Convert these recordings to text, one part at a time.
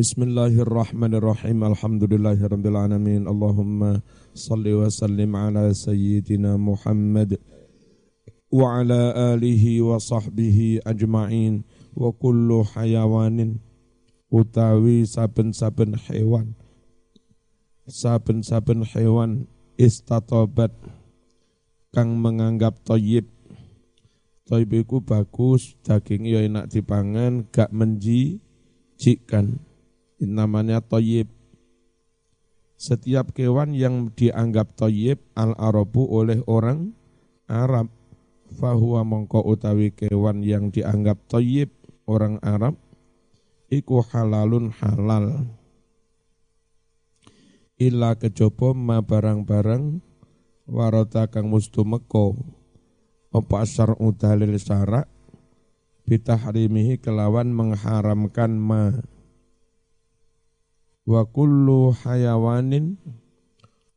Bismillahirrahmanirrahim. Alhamdulillahirabbil alamin. Allahumma salli wa sallim ala sayyidina Muhammad wa ala alihi wa sahbihi ajma'in wa kullu hayawanin utawi saben-saben hewan saben-saben hewan istatobat kang menganggap toyib toyib iku bagus daging ya enak dipangan gak menjijikan namanya toyib. Setiap kewan yang dianggap toyib al-arabu oleh orang Arab, fahuwa mongko utawi kewan yang dianggap toyib orang Arab, iku halalun halal. Illa kejopo ma barang-barang warota kang mustu meko apa asar udalil syarak bitahrimihi kelawan mengharamkan ma wa kullu hayawanin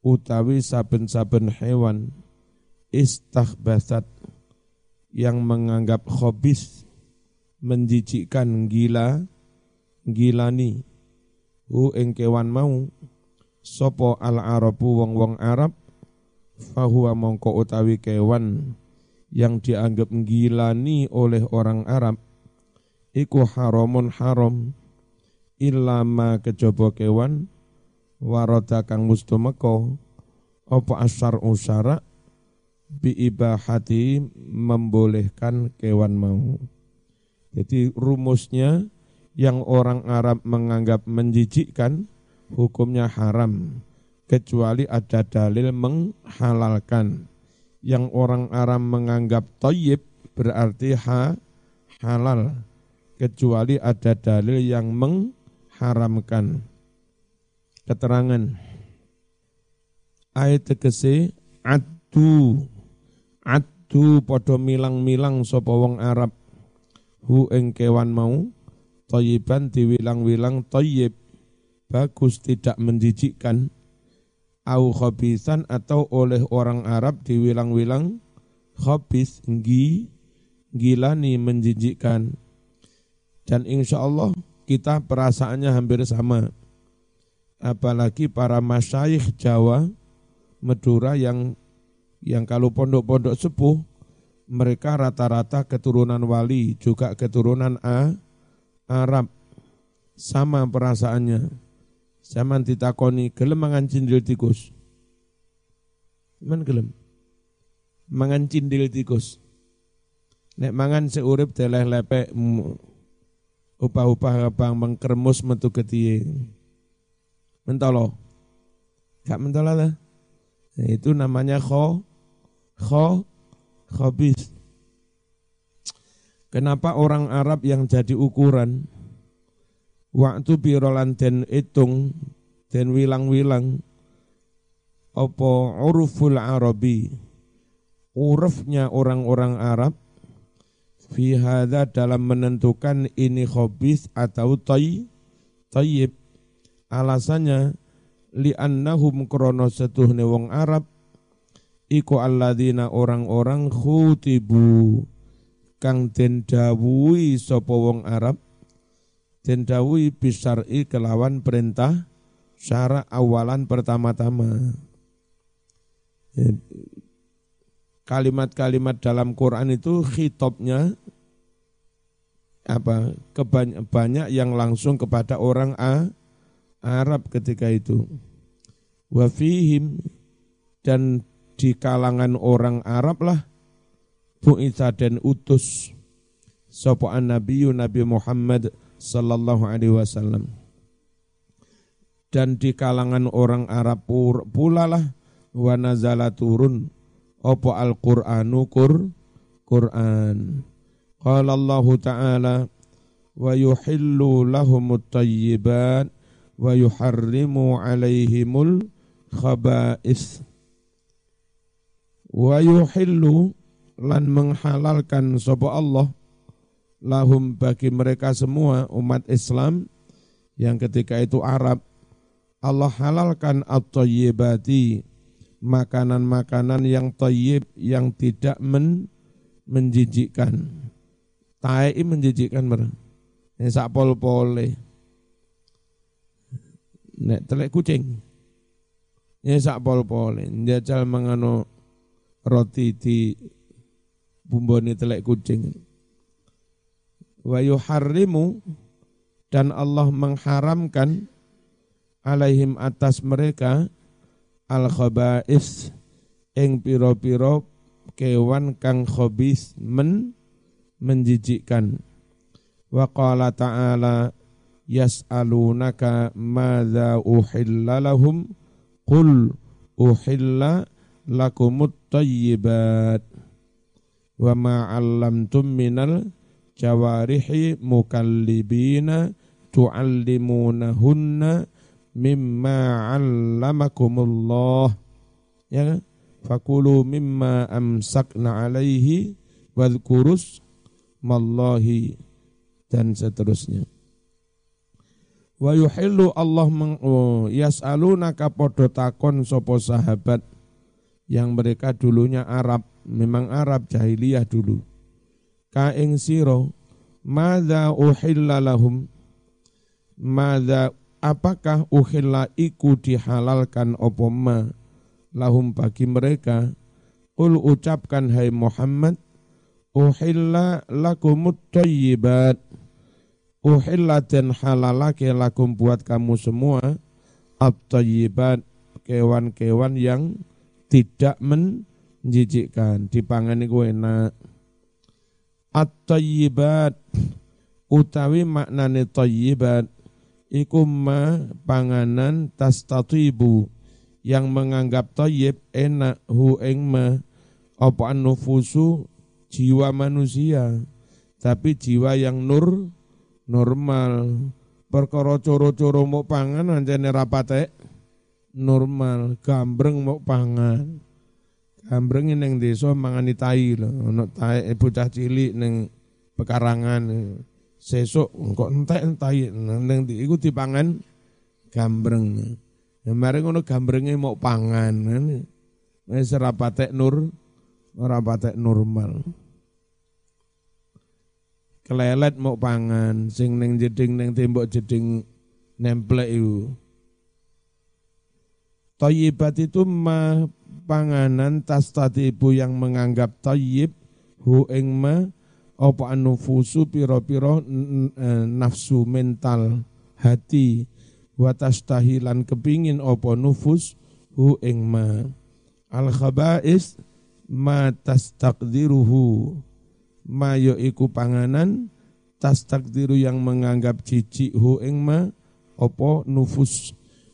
utawi saben-saben hewan istaghbasat yang menganggap khobis menjijikkan gila gilani. Hu ing kewan mau sopo al arabu wong wong arab fahuwa mongko utawi kewan yang dianggap gilani oleh orang arab iku haramun haram ilama kejaba kewan warada kang mustumeko apa asar usara bi ibahati membolehkan kewan mau. Jadi rumusnya yang orang Arab menganggap menjijikkan hukumnya haram kecuali ada dalil menghalalkan. Yang orang Arab menganggap toyib berarti ha, halal kecuali ada dalil yang meng haramkan. Keterangan. Ayat tegese adu adu podo milang-milang sapa Arab. Hu ing kewan mau toyiban diwilang-wilang toyib bagus tidak menjijikkan. Au khobisan atau oleh orang Arab diwilang-wilang khobis nggi gilani menjijikkan. Dan insya Allah kita perasaannya hampir sama. Apalagi para masyayikh Jawa, Madura yang yang kalau pondok-pondok sepuh, mereka rata-rata keturunan wali, juga keturunan A, Arab. Sama perasaannya. Zaman ditakoni, gelem mangan cindil tikus. Man gelem? Mangan cindil tikus. Nek mangan seurip deleh lepek upah-upah bang mengkermus metu ketiye. Mentolo. Gak mentolo lah. Nah, itu namanya kho, kho, khobis. Kenapa orang Arab yang jadi ukuran waktu birolan den hitung den wilang-wilang opo uruful Arabi urufnya orang-orang Arab fi hadha dalam menentukan ini khobis atau toy tayyib. Alasannya li'annahum krono setuhne wong Arab iku alladzina orang-orang khutibu kang den dawuhi sapa wong Arab den dawuhi bisar'i kelawan perintah syara awalan pertama-tama kalimat-kalimat dalam Quran itu hitopnya apa kebanyak banyak yang langsung kepada orang A, Arab ketika itu. Wafihim dan di kalangan orang Arab lah bu'itha dan utus sopo'an Nabi Nabi Muhammad sallallahu alaihi wasallam. Dan di kalangan orang Arab pula lah wa nazala turun apa Al-Qur'anu Qur Qur'an. Qala Allah Ta'ala wa yuhillu lahumut tayyibat wa yuharrimu alaihimul khaba'is. Wa yuhillu lan menghalalkan sapa Allah lahum bagi mereka semua umat Islam yang ketika itu Arab Allah halalkan at-tayyibati makanan-makanan yang toyib, yang tidak men, menjijikkan. Tai menjijikkan ber. Ini pol pole. nek telek kucing ya sak pol-pole njajal mangano roti di bumboni telek kucing wa yuharrimu dan Allah mengharamkan alaihim atas mereka al khaba'is ing piro-piro kewan kang khobis men menjijikkan. Wa qala ta'ala yas'alunaka madza uhilla lahum? Qul uhilla lakumut tayyibat. Wa ma 'allamtum minal jawarihi mukallibina tu'allimunahunna mimma 'allamakumullah. Ya kan? fakulu mimma amsakna alaihi wadhkurus mallahi dan seterusnya. Wa yuhillu Allah meng, oh, yas'alunaka podo takon sopo sahabat yang mereka dulunya Arab memang Arab jahiliyah dulu. Ka ing sira madza uhilla lahum madza apakah uhilla iku dihalalkan opo ma? Lahum bagi mereka Ul ucapkan hai Muhammad uhilla lakumut thayyibat. Uhilla dan halalake lakum buat kamu semua at-thayyibat kewan-kewan yang tidak menjijikkan. Dipangan iku enak. At-thayyibat utawi maknane thayyibat iku ma panganan tastatibu yang menganggap toyib enak hu ing ma apa nufusu? Jiwa manusia. Tapi jiwa yang nur normal. Perkara coro-coro mau pangan anjane rapate normal. Gambreng mau pangan. Gambreng ning desa mangani tai lho. Ana tai bocah cilik ning pekarangan sesuk kok entek tai ning iku dipangan gambreng Ya mari ngono gambrenge mau pangan. Wis ora patek nur, ora patek normal. Kelelet mau pangan, sing ning jeding ning tembok jeding nemplek iku. Toyibat itu ma panganan tas ibu yang menganggap toyib hu ing ma apa anufusu piro-piro nafsu mental hati. Watas tahilan kepingin opo nufus hu ing ma. Al khabais ma tastakdiruhu. Ma yo iku panganan tastakdiru yang menganggap jijik hu ing ma opo nufus.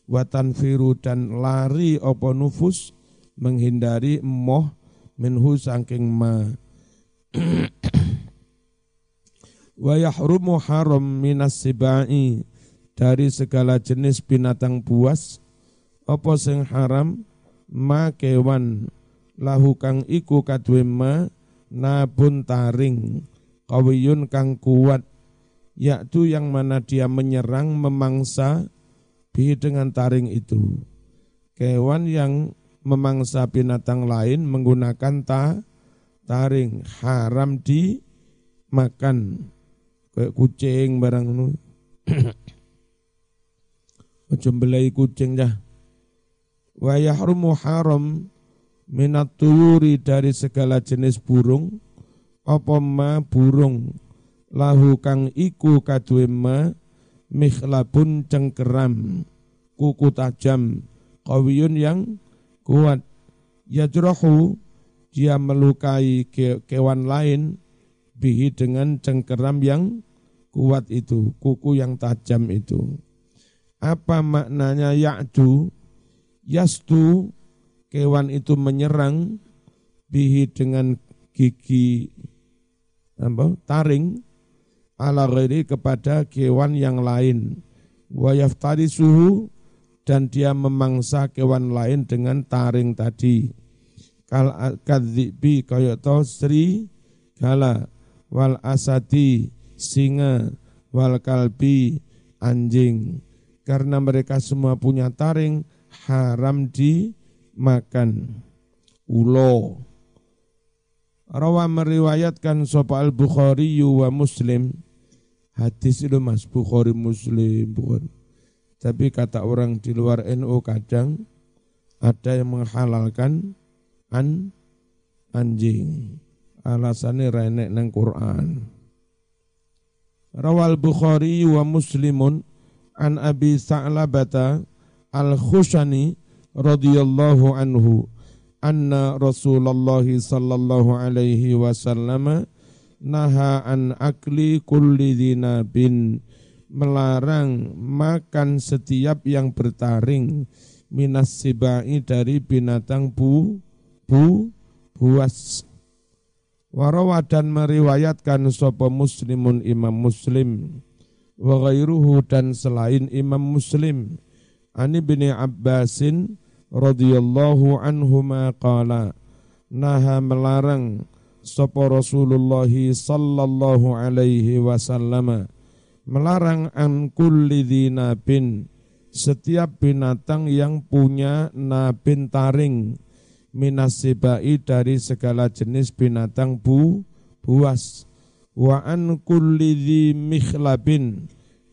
Watan firu dan lari opo nufus menghindari moh minhu sangking ma wa yahrumu haram minas sibai dari segala jenis binatang buas. Apa sing haram? Ma kewan. Lahu kang iku kadwe ma nabun taring kawiyun kang kuat. Yaktu yang mana dia menyerang memangsa bi dengan taring itu. Kewan yang memangsa binatang lain menggunakan ta taring. Haram dimakan kayak kucing barang Ojo belai kucing dah. Wa yahrumu haram minat tuyuri dari segala jenis burung apa ma burung? Lahu kang iku kadue ma mikhlabun cengkeram kuku tajam kawiyun yang kuat. Yajrahu dia melukai ke, kewan lain bihi dengan cengkeram yang kuat itu kuku yang tajam itu apa maknanya ya'du? Yastu, kewan itu menyerang bihi dengan gigi apa, taring ala ghairi kepada kewan yang lain. Wa yaftari suhu dan dia memangsa kewan lain dengan taring tadi. Kal kadzibi kaya sri gala wal asadi singa wal kalbi anjing karena mereka semua punya taring haram dimakan. Ulo. Rawa meriwayatkan sopa al-Bukhari wa Muslim. Hadis itu mas Bukhari Muslim. Bukhari. Tapi kata orang di luar NU kadang ada yang menghalalkan an anjing. Alasannya renek nang Quran. Rawal Bukhari wa Muslimun an Abi Sa'labata al-Khushani radhiyallahu anhu anna Rasulullah sallallahu alaihi wasallam naha an akli kulli bin melarang makan setiap yang bertaring minas sibai dari binatang bu bu buas warawa dan meriwayatkan sopo muslimun imam muslim wa ghairuhu dan selain imam muslim. Ani bin Abbasin radhiyallahu anhuma qala naha melarang sapa Rasulullah sallallahu alaihi wasallam melarang an kulli bin setiap binatang yang punya nabin taring minasibai dari segala jenis binatang bu buas. Wa an kulli mikhlabin.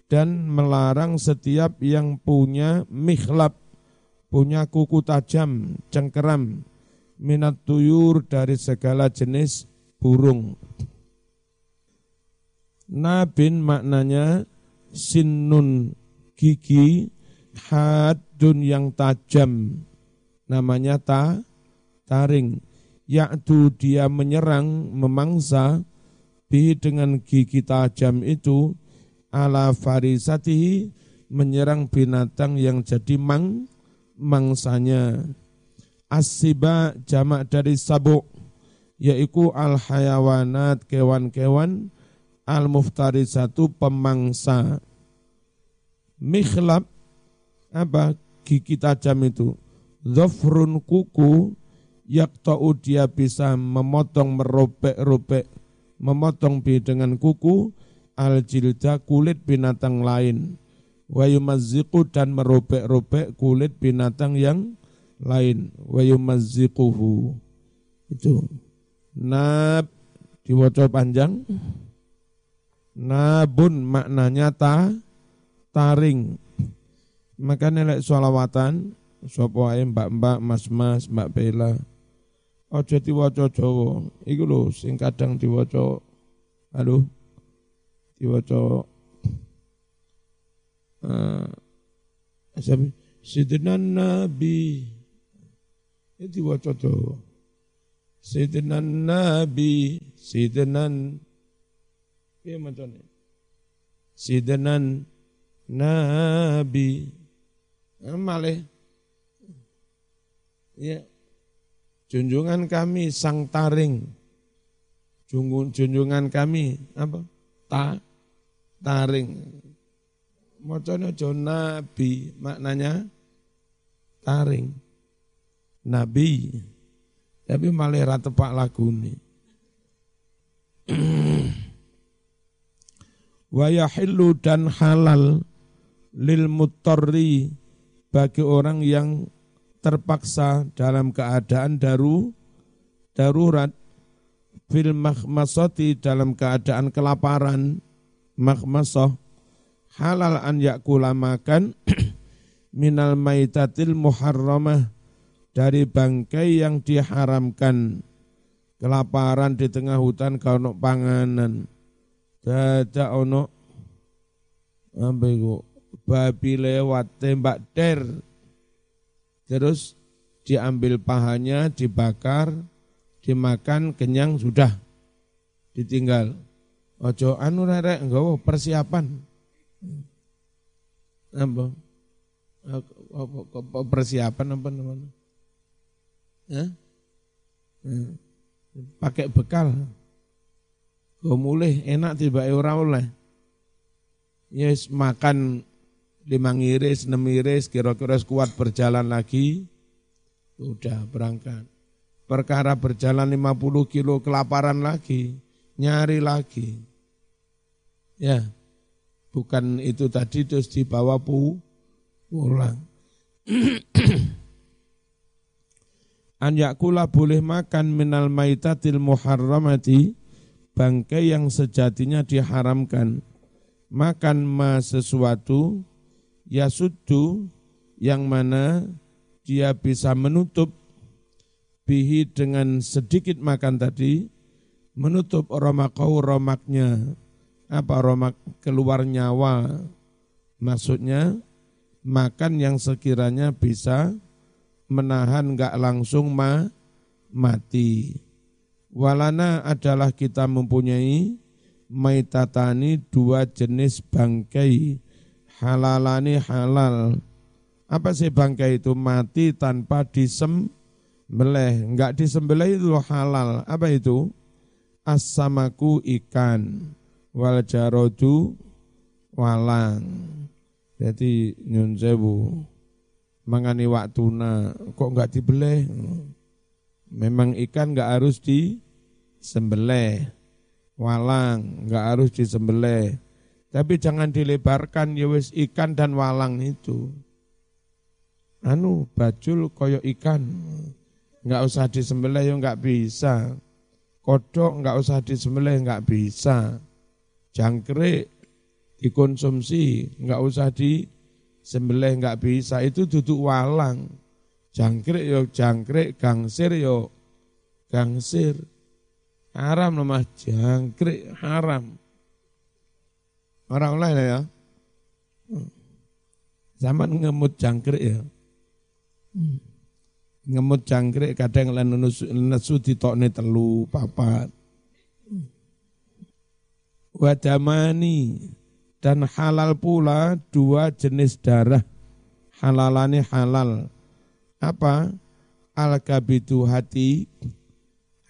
Dan melarang setiap yang punya mikhlab punya kuku tajam, cengkeram, minat tuyur dari segala jenis burung. Nabin maknanya sinun gigi hadun yang tajam. Namanya ta taring yaktu dia menyerang memangsa bi dengan gigi tajam itu ala farisatihi menyerang binatang yang jadi mang mangsanya. Asiba jamak dari sabuk, yaitu al hayawanat kewan-kewan al muftari satu pemangsa. Mikhlab apa gigi tajam itu? Zofrun kuku yaktau dia bisa memotong merobek-robek memotong bi dengan kuku al jilda kulit binatang lain. Wa yumazziqu dan merobek-robek kulit binatang yang lain. Wa yumazziquhu itu. Nab diwaca panjang. Nabun maknanya ta taring. Maka nilai sholawatan sapa ae mbak-mbak mas-mas mbak Bella aja diwaca Jawa. Iku lho sing kadang diwaca halo diwaca uh, Sidina Nabi. Itu waca Jawa. Sidina Nabi Sidina Piye macane Sidina Nabi. Malih. Ya Junjungan kami sang taring Junjungan kami apa? Ta taring Macane aja nabi, maknanya taring. Nabi. Tapi malah ra tepak lagune. Wa yahillu dan halal lil mutarri bagi orang yang terpaksa dalam keadaan daru darurat fil makhmasati dalam keadaan kelaparan makhmasah halal an yakula makan minal maitatil muharramah dari bangkai yang diharamkan kelaparan di tengah hutan kalau panganan. Dada ono itu babi lewat tembak der terus diambil pahanya dibakar dimakan kenyang sudah ditinggal ojo anu rere enggak persiapan apa? Persiapan apa namanya? Ya? Pakai bekal. Kau mulai enak tiba ora oleh. Yes, makan lima ngiris, enam iris, kira-kira kuat berjalan lagi, udah berangkat. Perkara berjalan 50 kilo kelaparan lagi, nyari lagi. Ya, bukan itu tadi terus dibawa pu, pulang. An yakula boleh makan minal maitatil muharramati bangkai yang sejatinya diharamkan. Makan ma sesuatu yasuddu yang mana dia bisa menutup bihi dengan sedikit makan tadi menutup romakau romaknya apa romak keluar nyawa. Maksudnya makan yang sekiranya bisa menahan nggak langsung ma mati. Walana adalah kita mempunyai maitatani dua jenis bangkai halalani halal apa sih bangkai itu mati tanpa disem Meleh, enggak disembelih itu halal. Apa itu? Asamaku ikan, wal jarodu walang. Jadi nyun sewu, mangani waktuna, kok enggak dibeleh? Memang ikan enggak harus disembelih, walang enggak harus disembelih. Tapi jangan dilebarkan ya ikan dan walang itu. Anu bajul koyo ikan nggak usah disembelih ya nggak bisa. Kodok nggak usah disembelih nggak bisa. Jangkrik dikonsumsi nggak usah disembelih nggak bisa. Itu duduk walang. Jangkrik yo jangkrik, gangsir yo gangsir. Haram nama jangkrik haram. Orang lain ya. Zaman ngemut jangkrik ya. Hmm. Ngemut jangkrik kadang lan nesu ditokne telu papat. Wadamani dan halal pula dua jenis darah. Halalani halal. Apa? Al kabitu hati.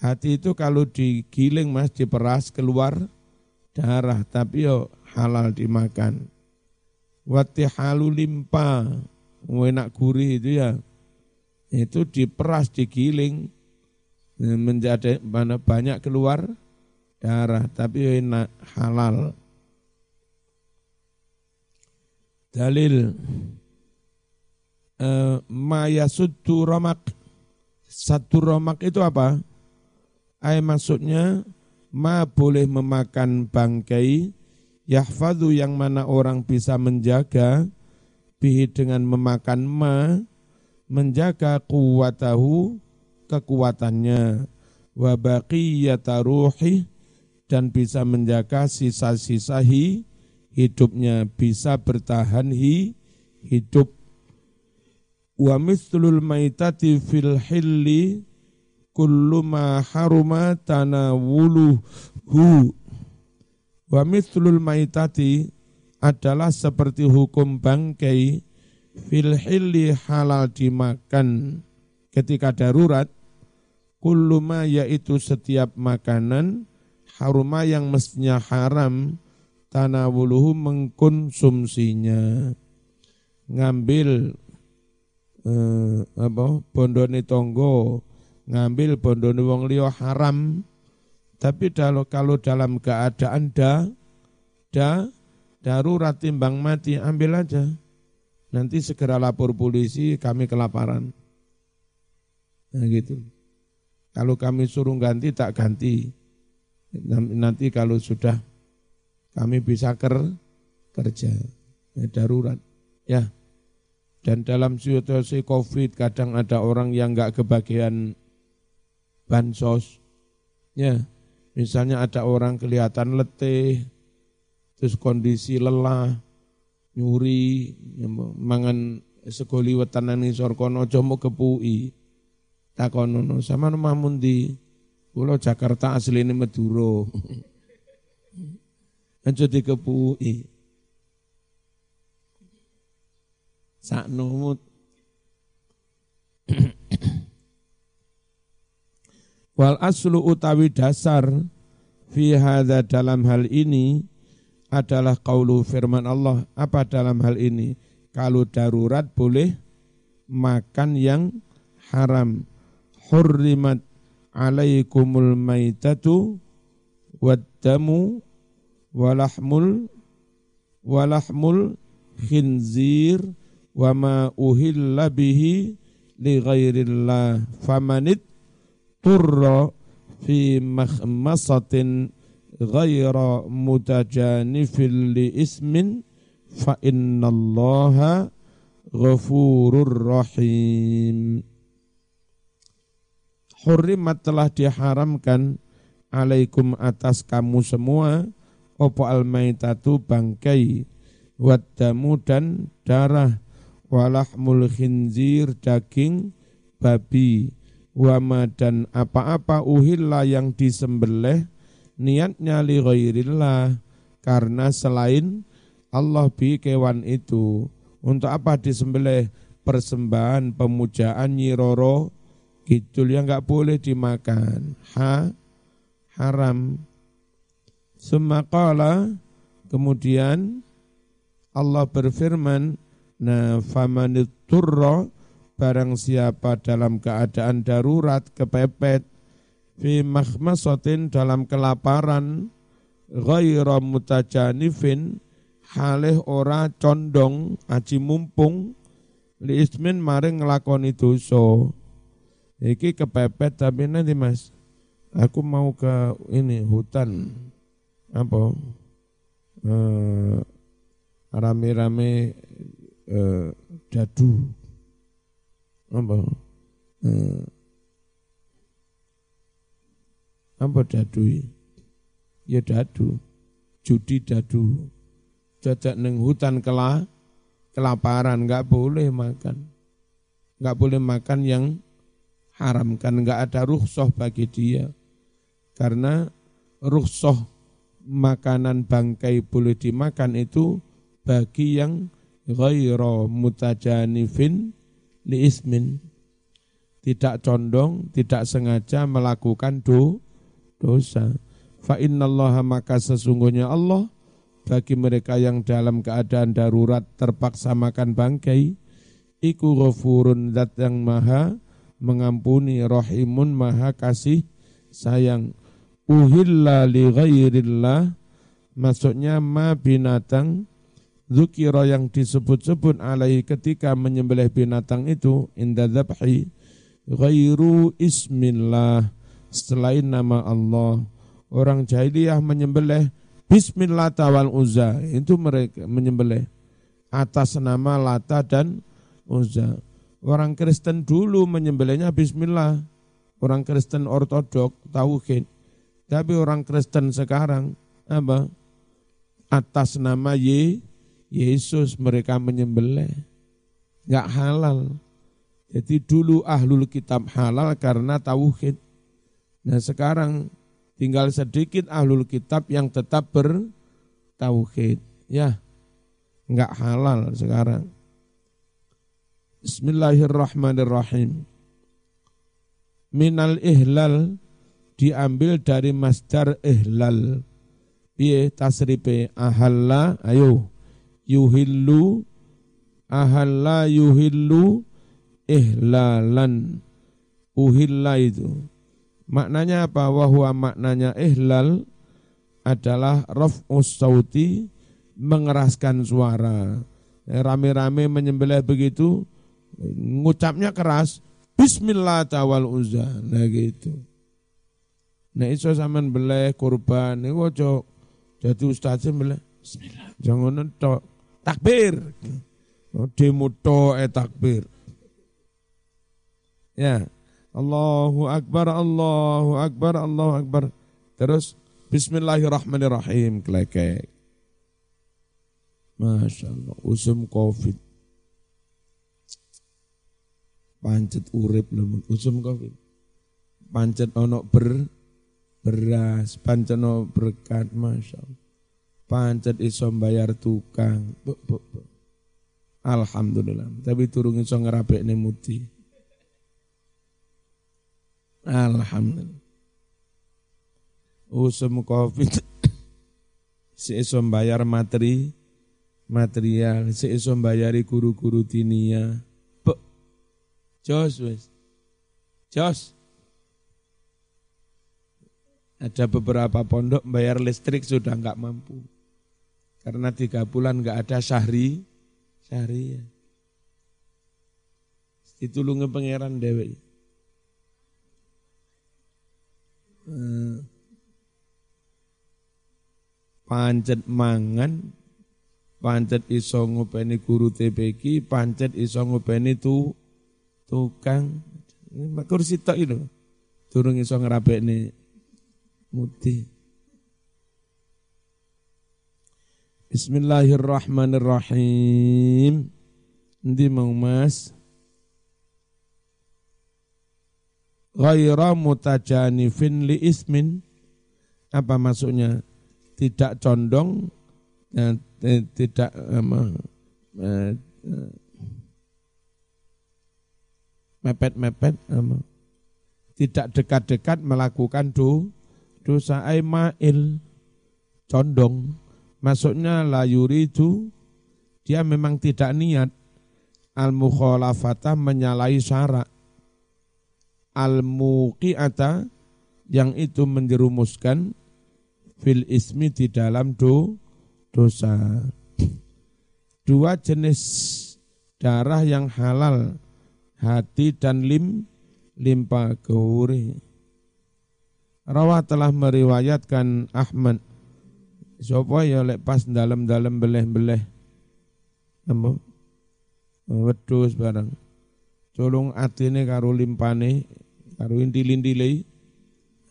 Hati itu kalau digiling mas diperas keluar darah. Tapi yo halal dimakan wati halu limpa enak gurih itu ya itu diperas, digiling, menjadi banyak keluar darah, tapi enak halal. Dalil eh, maya sudu romak. Satu romak itu apa? Ay maksudnya ma boleh memakan bangkai yahfadu yang mana orang bisa menjaga bihi dengan memakan ma menjaga kuwatahu kekuatannya. Wa baqiyata ruhi dan bisa menjaga sisa-sisa hi, hidupnya bisa bertahan hi, hidup. Wa mislul maitati fil hilli kullu ma haruma tanawuluhu wa mislul maitati adalah seperti hukum bangkai fil hilli halal dimakan ketika darurat kulluma yaitu setiap makanan haruma yang mestinya haram tanawuluhu mengkonsumsinya. Ngambil eh, apa bondone tonggo ngambil bondone wong liya haram tapi kalau dalam keadaan da da darurat timbang mati ambil aja nanti segera lapor polisi kami kelaparan. Nah gitu. Kalau kami suruh ganti tak ganti. Nanti kalau sudah kami bisa ker, kerja ya, darurat. Ya. Dan dalam situasi COVID kadang ada orang yang nggak kebagian bansos. Ya, misalnya ada orang kelihatan letih, terus kondisi lelah, nyuri mangan segoli wetanan ngisor kono mau kepui. Takonono sama nama mundi? Kula Jakarta asline Madura. Aja dikepui. Saknomu wal aslu utawi dasar fi hadza dalam hal ini adalah kaulu firman Allah. Apa dalam hal ini? Kalau darurat boleh makan yang haram. Hurrimat alaikumul maitatu waddamu walahmul walahmul khinzir wa ma uhilla bihi li ghairillah famanit turra fi makhmasatin ghaira mutajanifin li ismin fa innallaha ghafurur rahim Hurrimat telah diharamkan alaikum atas kamu semua opo almaitatu bangkai wadamu dan darah walahmul khinzir daging babi wama dan apa-apa uhilla yang disembelih niatnya li ghairillah karena selain Allah bi kewan itu untuk apa disembelih persembahan pemujaan nyiroro Kidul yang enggak boleh dimakan. Ha, haram. Semakala kemudian Allah berfirman, Nah, famaniturro barang siapa dalam keadaan darurat kepepet fi makhmasatin dalam kelaparan ghaira mutajanifin halih ora condong aji mumpung li ismin maring nglakoni dosa. Iki kepepet tapi nanti mas, aku mau ke ini hutan. Apa? Eh, rame-rame eh, dadu apa? Eh, apa dadu? Ya dadu. Judi dadu. Jajak neng hutan kelah kelaparan. Nggak boleh makan. Nggak boleh makan yang haramkan nggak ada rukhsah bagi dia. Karena rukhsah makanan bangkai boleh dimakan itu bagi yang ghaira mutajanifin li ismin tidak condong, tidak sengaja melakukan do, dosa. Fa innallaha maka sesungguhnya Allah bagi mereka yang dalam keadaan darurat terpaksa makan bangkai, iku ghafurun zat yang maha mengampuni rahimun maha kasih sayang uhilla li ghairillah maksudnya ma binatang zukira yang disebut-sebut alaihi ketika menyembelih binatang itu inda dzabhi ghairu ismillah selain nama Allah orang jahiliyah menyembelih bismillah tawal uzza itu mereka menyembelih atas nama Lata dan Uzza Orang Kristen dulu menyembelihnya bismillah. Orang Kristen ortodok tauhid. Tapi orang Kristen sekarang apa? Atas nama Ye, Yesus mereka menyembelih. Enggak halal. Jadi dulu ahlul kitab halal karena tauhid. Nah sekarang tinggal sedikit ahlul kitab yang tetap bertauhid. Ya, enggak halal sekarang. Bismillahirrahmanirrahim. Minal ihlal diambil dari masdar ihlal. Piye tasripe ahalla ayo yuhillu ahalla yuhillu ihlalan uhilla itu. Maknanya apa? Wahwa maknanya ihlal adalah raf'us sauti mengeraskan suara. Rame-rame menyembelih begitu, ngucapnya keras, Bismillah tawal uzza. Nah gitu. Nah iso sampean beleh kurban niku aja jadi ustaz beleh. Bismillah. Jangan tok takbir. Oh, demo eh takbir. Ya. Allahu Akbar, Allahu Akbar, Allahu Akbar. Terus Bismillahirrahmanirrahim kelekek. Masya Allah, usum covid pancet urip lho usum covid pancet ono ber beras pancet ono berkat masya Allah pancet iso bayar tukang bu, bu, bu. Alhamdulillah tapi turun iso ngerabek muti Alhamdulillah usum covid si iso bayar materi material si iso bayari guru-guru dinia Jos wes. Jos. Ada beberapa pondok bayar listrik sudah enggak mampu. Karena tiga bulan enggak ada syahri, syahri ya. Ditulungi pangeran dewi. Hmm. Pancet mangan pancet iso ngopeni guru TPK, pancet iso ngopeni tu tukang kursi tok itu. Durung iso ngrabekne mudi. Bismillahirrahmanirrahim. Ndi mau Mas? Ghaira mutajanifin li ismin. Apa maksudnya? Tidak condong dan tidak mepet-mepet tidak dekat-dekat melakukan do, dosa aimail condong Maksudnya la yuridu dia memang tidak niat al mukhalafata menyalahi syarak al muqiata yang itu menjerumuskan fil ismi di dalam do, dosa. Dua jenis darah yang halal, hati dan lim, limpa kehuri. Rawah telah meriwayatkan Ahmad Sopo ya lek pas dalam-dalam beleh-beleh. Nemu? Wedus barang. Colong atine karo limpane, karo intil-intile.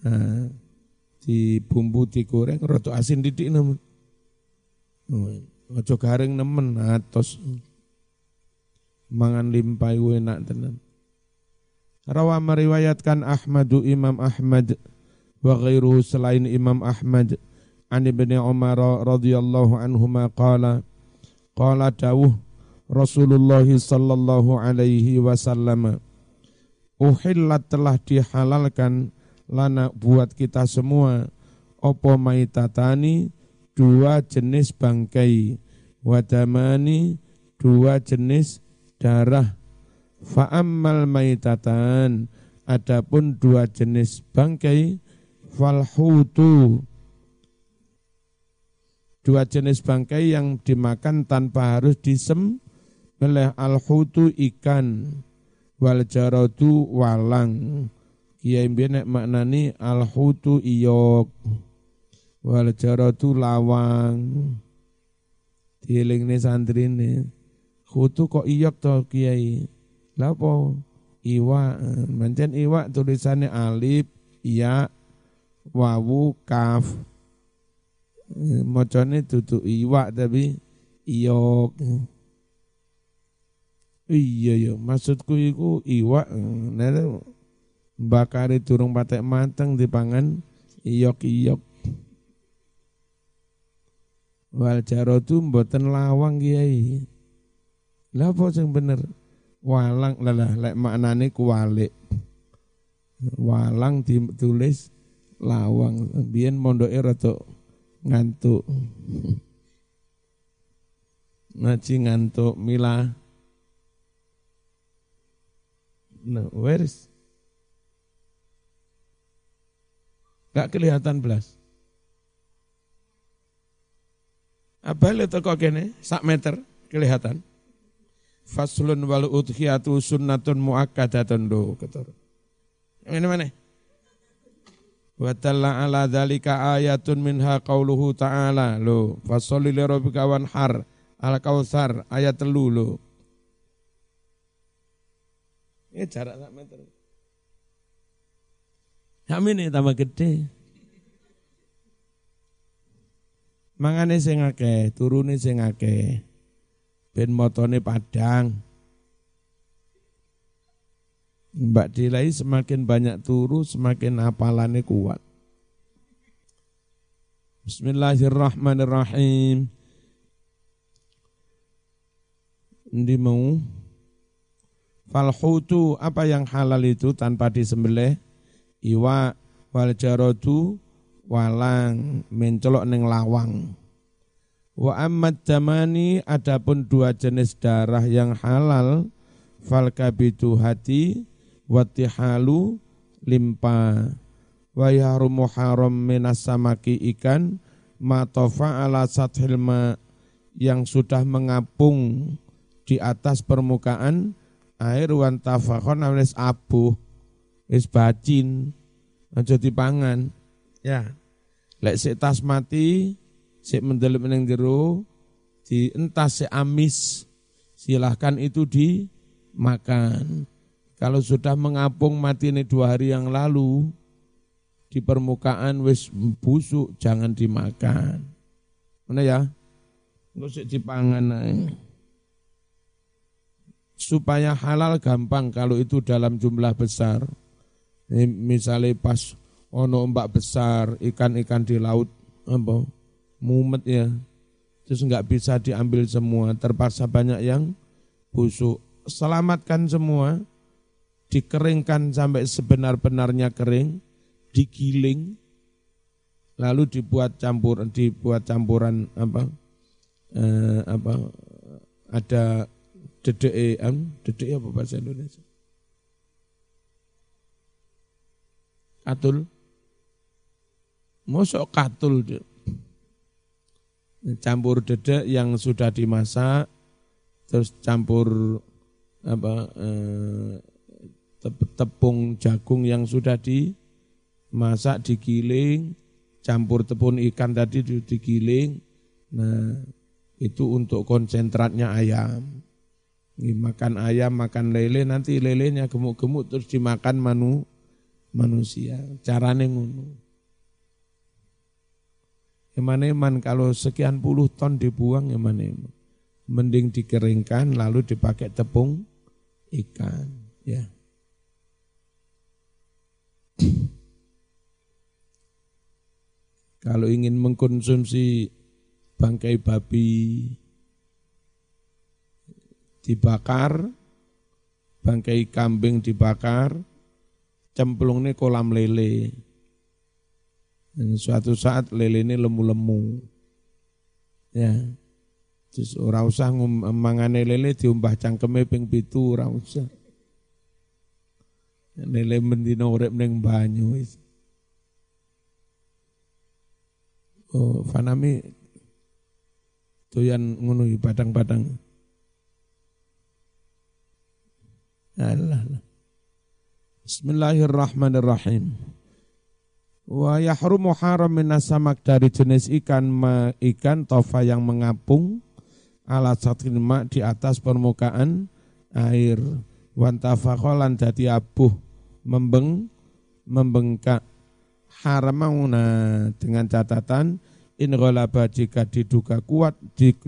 Nah, di bumbu digoreng rada asin didik nemen. Aja garing nemen atos. Mangan limpai enak tenan. Rawa meriwayatkan Ahmadu Imam Ahmad wa ghairuhu selain Imam Ahmad an ibni Umar radhiyallahu anhuma qala qala dawuh Rasulullah sallallahu alaihi wasallam uhillat telah dihalalkan lana buat kita semua. Opo maitatani dua jenis bangkai. Wadamani dua jenis darah. Fa'ammal maitatan adapun dua jenis bangkai. Falhutu dua jenis bangkai yang dimakan tanpa harus disem oleh al-hutu ikan wal jaradu walang. Kiai nek maknani al-hutu iyok wal jaradu lawang. Dieling ne santri ne hutu kok iyok to kiai? Lapo iwa mencen iwa tulisannya alif ya wawu kaf Mocone tutu iwak tapi iyok. Iya ya, maksudku iku iwak nere bakari turung patek mateng dipangan iyok-iyok. Wal jarotu mboten lawang kiai. Lah apa sing bener? Walang lah lek maknane kuwalik. Walang ditulis lawang. Biyen mondoke rada ngantuk. Ngaji ngantuk Mila. Nah, where is? Gak kelihatan belas. Apa itu kok kene? Sak meter kelihatan. Faslun wal udhiyatu sunnatun muakkadatun do ketor. Ini mana? Wa talla ala dzalika ayatun minha qauluhu ta'ala lo fasolli li rabbika wanhar al kautsar ayat telu lo. Ini jarak sak meter. Kami ini tambah gede. Mangane sing akeh, turune sing akeh. Ben motone padang. Mbak Dilai semakin banyak turu, semakin hafalannya kuat. Bismillahirrahmanirrahim. Ini mau Falhutu apa yang halal itu tanpa disembelih iwa wal jarodu walang mencolok neng lawang. Wa ammad jamani adapun dua jenis darah yang halal fal kabitu hati watihalu limpa. Wa yahrumu haram minas samaki ikan. Matofa ala sathil ma. Yang sudah mengapung di atas permukaan. Air wan tafakhon wis abu wis bacin. Aja dipangan. Ya. Lek sik tas mati sik mendelep ning di entah seamis silahkan itu dimakan. Kalau sudah mengapung mati ini dua hari yang lalu di permukaan wis busuk jangan dimakan. Mana ya? Enggak usah dipangan. Supaya halal gampang kalau itu dalam jumlah besar. Ini misalnya pas ono ombak besar, ikan-ikan di laut, apa, mumet ya, terus nggak bisa diambil semua, terpaksa banyak yang busuk. Selamatkan semua, dikeringkan sampai sebenar-benarnya kering, digiling, lalu dibuat campur, dibuat campuran apa, eh, apa, ada dedek, dedek apa bahasa Indonesia? Katul. Mosok katul campur dedek yang sudah dimasak, terus campur apa eh, tepung jagung yang sudah dimasak digiling, campur tepung ikan tadi digiling. Nah, itu untuk konsentratnya ayam. Ini makan ayam, makan lele, nanti lelenya gemuk-gemuk terus dimakan manu, manusia. Caranya ngono. Eman-eman kalau sekian puluh ton dibuang eman-eman. Mending dikeringkan lalu dipakai tepung ikan. Ya. Kalau ingin mengkonsumsi bangkai babi dibakar, bangkai kambing dibakar, cemplungnya kolam lele dan suatu saat lele ini lemu-lemu. Ya. Terus ora usah mangane lele diumbah cangkeme ping pitu ora usah. Lele mendino urip ning banyu wis. Oh, Fanami doyan ngono padang-padang. Allah. Bismillahirrahmanirrahim. Wa yahrumu haram minasamak dari jenis ikan ma, ikan tofa yang mengapung ala satin di atas permukaan air. Wantafakholan jadi abuh membeng membengkak haramauna dengan catatan in ghalaba jika diduga kuat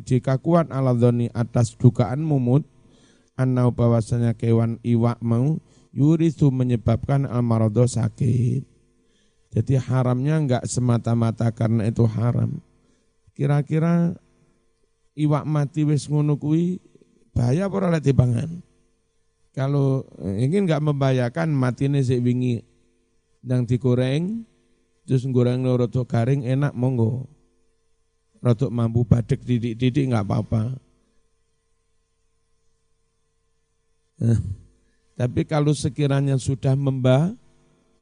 jika kuat ala dhoni atas dugaan mumut annau bahwasanya kewan iwak mau yurisu menyebabkan almarodo sakit jadi haramnya enggak semata-mata karena itu haram. Kira-kira iwak mati wis ngono kuwi bahaya apa ora dipangan? Kalau ingin enggak membahayakan matine sik wingi dan digoreng terus goreng rotok garing enak monggo. Rotok mampu badek didik-didik enggak apa-apa. Nah, tapi kalau sekiranya sudah membah,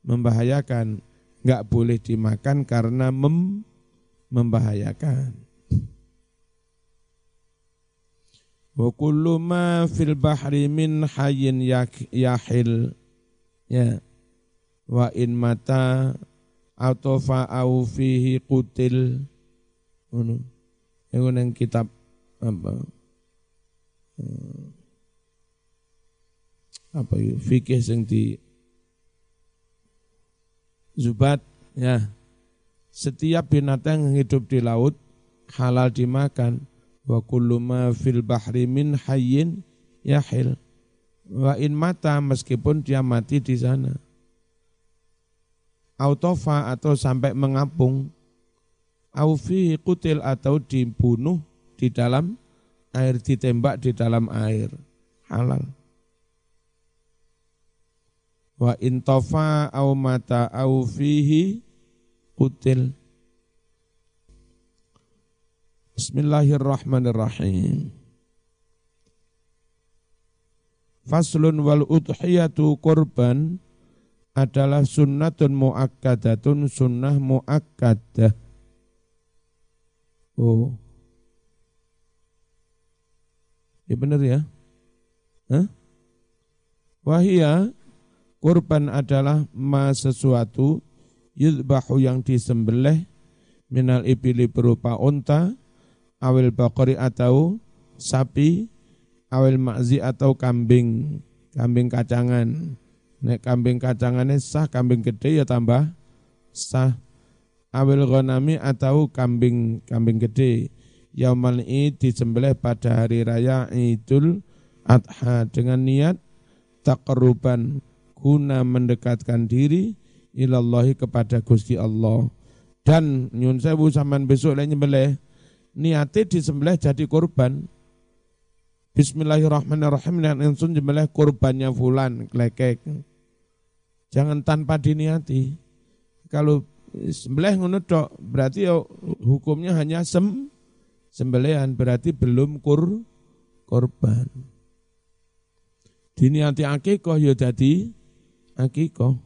membahayakan, nggak boleh dimakan karena mem, membahayakan. Wa kullu ma fil bahri min hayyin yahil. Ya. Wa in mata atau fa'au fihi qutil. Ngono. Iku nang kitab apa? Eh, apa itu fikih sing di Zubat, ya. Setiap binatang yang hidup di laut halal dimakan. Wa kullu ma fil bahri min hayyin yahil. Wa in mata meskipun dia mati di sana. Autofa atau sampai mengapung. Aufi kutil atau dibunuh di dalam air, ditembak di dalam air. Halal wa intofa au mata au fihi kutil Bismillahirrahmanirrahim Faslun wal udhiyatu kurban adalah sunnatun muakkadatun sunnah muakkadah. Oh. Ya benar ya? Hah? Wahia Kurban adalah ma sesuatu yudbahu yang disembelih minal ibili berupa unta awil bakori atau sapi, awil makzi atau kambing, kambing kacangan. Nek kambing kacangannya sah, kambing gede ya tambah sah. Awil ghanami atau kambing kambing gede. Yaumal id disembelih pada hari raya Idul Adha dengan niat takruban guna mendekatkan diri ilallahi kepada Gusti Allah. Dan nyun sewu sampean besok lek nyembelih niate disembelih jadi korban. Bismillahirrahmanirrahim dan insun nyembelih korbannya fulan klekek. Jangan tanpa diniati. Kalau sembelih ngono berarti ya hukumnya hanya sem sembelihan berarti belum kur korban. Diniati akikoh ya dadi akikoh.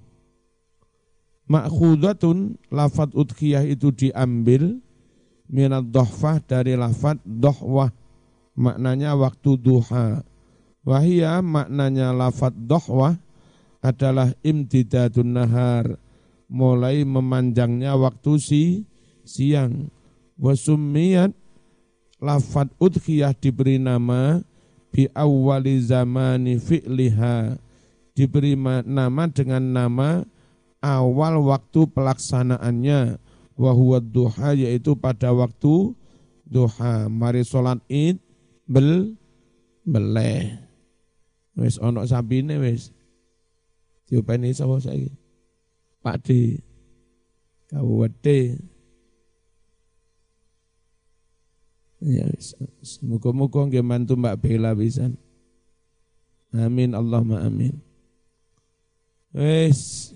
Makhudatun lafat udhiyah itu diambil minat dohfah dari lafat dohwah maknanya waktu duha. Wahia maknanya lafat dohwah adalah imtidadun nahar mulai memanjangnya waktu si siang. Wasumiyat lafat udhiyah diberi nama bi awwali zamani fi'liha diberi nama dengan nama awal waktu pelaksanaannya wa duha yaitu pada waktu duha. Mari salat id bel beleh. Wis ono sabine wis. Diopeni sapa saiki? Pak D kawete ya semoga-moga nggih mantu Mbak Bella pisan. Amin Allahumma amin. Wis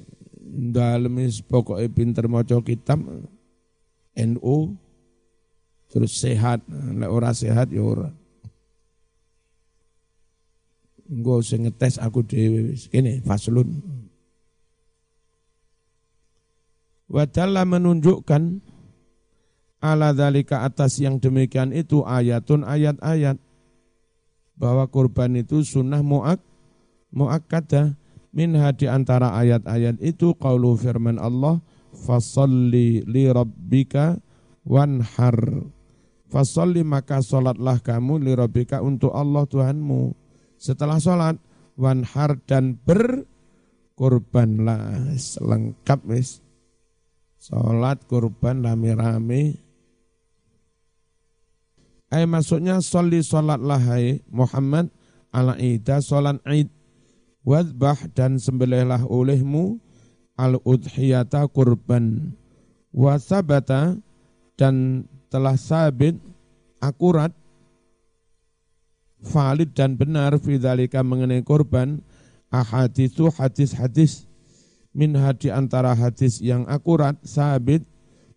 dalem pokoknya pinter maca kitab NU terus sehat. Nek ora sehat ya ora. Engko sing ngetes aku wis. Kene faslun. Wadalla menunjukkan ala dalika atas yang demikian itu ayatun ayat-ayat bahwa kurban itu sunnah muak muakkadah Minha di antara ayat-ayat itu qaulu firman Allah fasalli li rabbika wanhar. Fasalli maka solatlah kamu li rabbika untuk Allah Tuhanmu. Setelah solat wanhar dan berkurbanlah selengkap wis. Solat kurban rame-rame. Ay maksudnya soli solatlah hai Muhammad ala ida solat id Wadbah dan sembelihlah olehmu al-udhiyata kurban. Wasabata dan telah sabit akurat valid dan benar fidzalika mengenai korban ahadisu hadis-hadis min hadi antara hadis yang akurat sabit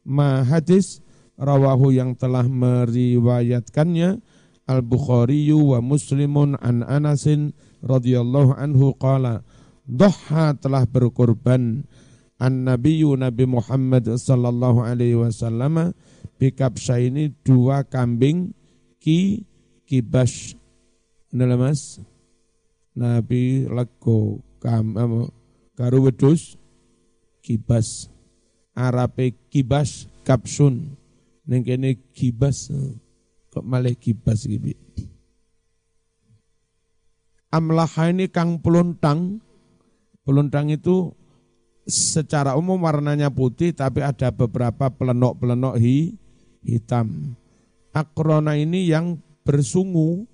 ma hadis rawahu yang telah meriwayatkannya Al-Bukhari wa Muslimun an Anasin radhiyallahu anhu qala Doha telah berkorban an Nabiyyu Nabi Muhammad sallallahu alaihi wasallam bikapsa ini dua kambing ki kibas Nala mas? Nabi lego kam karu wedus kibas Arabe kibas kapsun ning kene kibas kok malah kibas gitu amlaha ini kang peluntang. Peluntang itu secara umum warnanya putih tapi ada beberapa pelenok-pelenok hi, hitam. Akrona ini yang bersungu.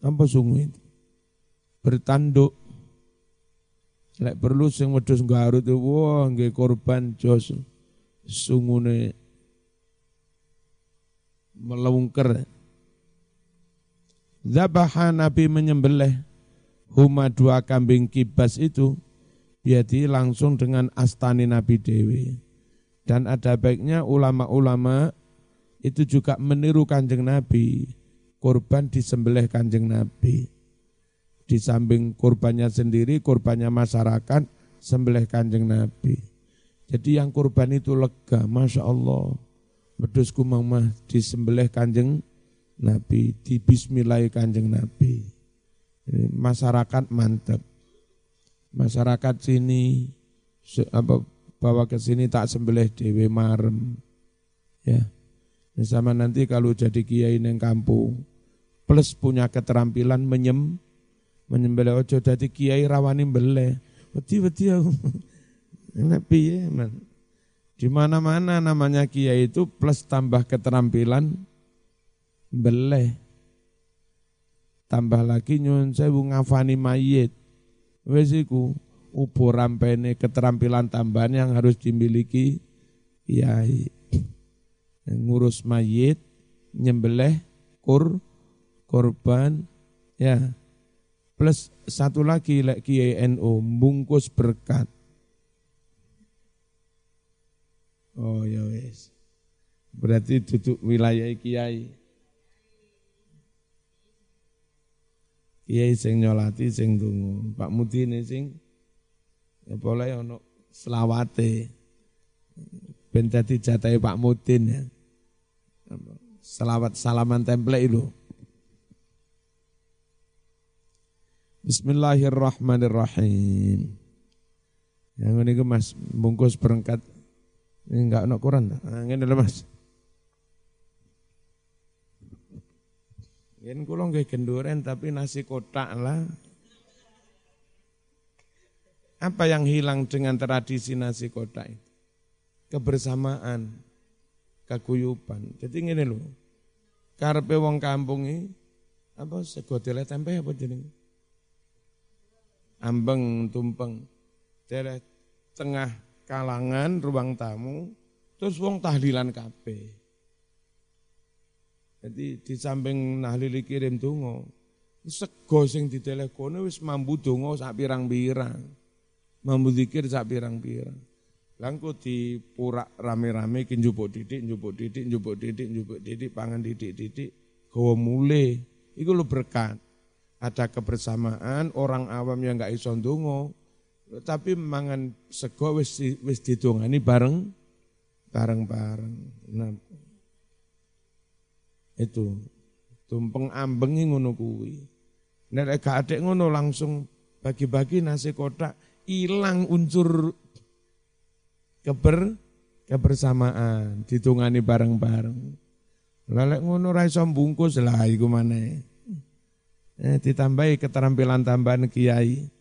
Apa sungu itu? Bertanduk. Lek perlu sing wedhus garut itu wah nggih korban jos sungune melungker. Zabaha Nabi menyembelih huma dua kambing kibas itu biadi langsung dengan astani Nabi Dewi. Dan ada baiknya ulama-ulama itu juga meniru kanjeng Nabi. Korban disembelih kanjeng Nabi. Di samping korbannya sendiri, korbannya masyarakat, sembelih kanjeng Nabi. Jadi yang korban itu lega, Masya Allah. Bedusku mah disembelih kanjeng Nabi, di bismillah kanjeng Nabi masyarakat mantep. Masyarakat sini apa bawa ke sini tak sembelih dewe marem. Ya. Sama nanti kalau jadi kiai neng kampung, plus punya keterampilan menyem, menyembelih ojo jadi kiai rawani bele. Wedi-wedi aku. Enak piye, man. Di mana-mana namanya kiai itu plus tambah keterampilan beleh. Tambah lagi nyun sewu ngafani mayit. Wes iku ubur rampene keterampilan tambahan yang harus dimiliki kiai. Ngurus mayit, nyembelih, kur, korban, ya. Plus satu lagi lek kiai NU bungkus berkat. Oh ya wes. Berarti duduk wilayah kiai. Kiai sing nyolati sing tunggu. Pak Mudine sing ya boleh ono selawate. Ben jatahe Pak Mudin ya. Selawat salaman template itu. Bismillahirrahmanirrahim. Yang ini mas bungkus berangkat ini enggak nak Quran. Nah, ini Mas. Yen kula nggih genduren tapi nasi kotak lah. Apa yang hilang dengan tradisi nasi kotak itu? Kebersamaan, keguyuban. Jadi ngene lho. Karepe wong kampung iki apa sego tempe apa jenenge? Ambeng tumpeng. Tele tengah kalangan ruang tamu terus wong tahlilan kabeh. Jadi di samping nahlil kirim donga sego sing ditelekone wis mambu donga sak pirang-pirang. Mambu zikir sak pirang-pirang. Langku di purak rame-rame ki njupuk didik, njupuk didik, njupuk didik, njupuk didik, pangan didik-didik, gawa mule. Iku lu berkat. Ada kebersamaan orang awam yang enggak iso ndonga, tapi mangan sego wis wis ditungani bareng bareng-bareng. Nah, itu tumpeng ambengi ngono kuwi. Nek gak adek ngono langsung bagi-bagi nasi kotak hilang unsur keber kebersamaan, ditungani bareng-bareng. Lalek ngono ra iso bungkus lah iku maneh. Eh, ditambahi keterampilan tambahan kiai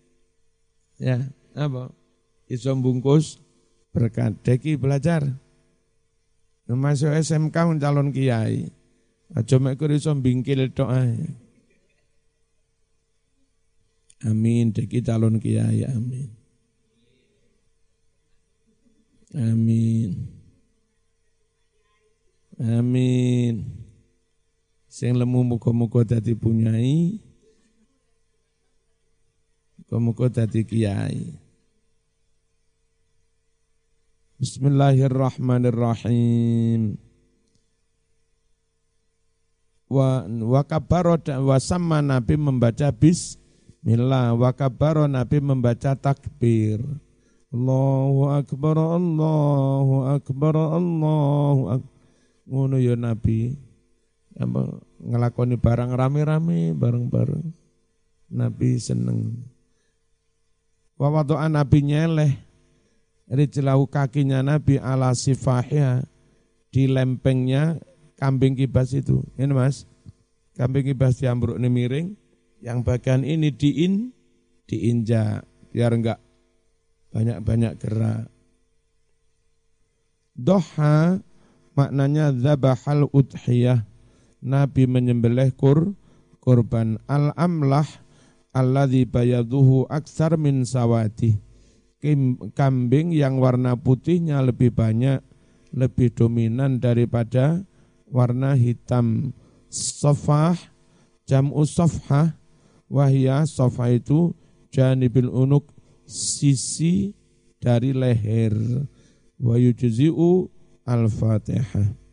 Ya, apa? Iso bungkus berkat. Deki belajar. Masuk SMK calon kiai. Aja mek iso bingkil tok Amin, deki calon kiai, amin. Amin. Amin. Sing lemu muga-muga dadi punyai, Muga-muga dadi kiai. Bismillahirrahmanirrahim. Wa wa kabaro wa Nabi membaca bismillah wa kabaro Nabi membaca takbir. Allahu akbar Allahu akbar Allahu. Ngono ya Nabi. Apa ngelakoni barang rame-rame bareng-bareng. Nabi seneng. Wawadoan Nabi nyeleh Rijlahu kakinya Nabi ala sifahnya di lempengnya kambing kibas itu. Ini mas, kambing kibas diambruk ini miring, yang bagian ini diin, diinjak biar enggak banyak-banyak gerak. Doha maknanya zabahal udhiyah. Nabi menyembelih kur, kurban al-amlah alladzi bayaduhu aksar min sawati. Kambing yang warna putihnya lebih banyak, lebih dominan daripada warna hitam. Sofah, jam'u sofah, wahya sofah itu janibil unuk, sisi dari leher. Wa yujzi'u al-fatihah.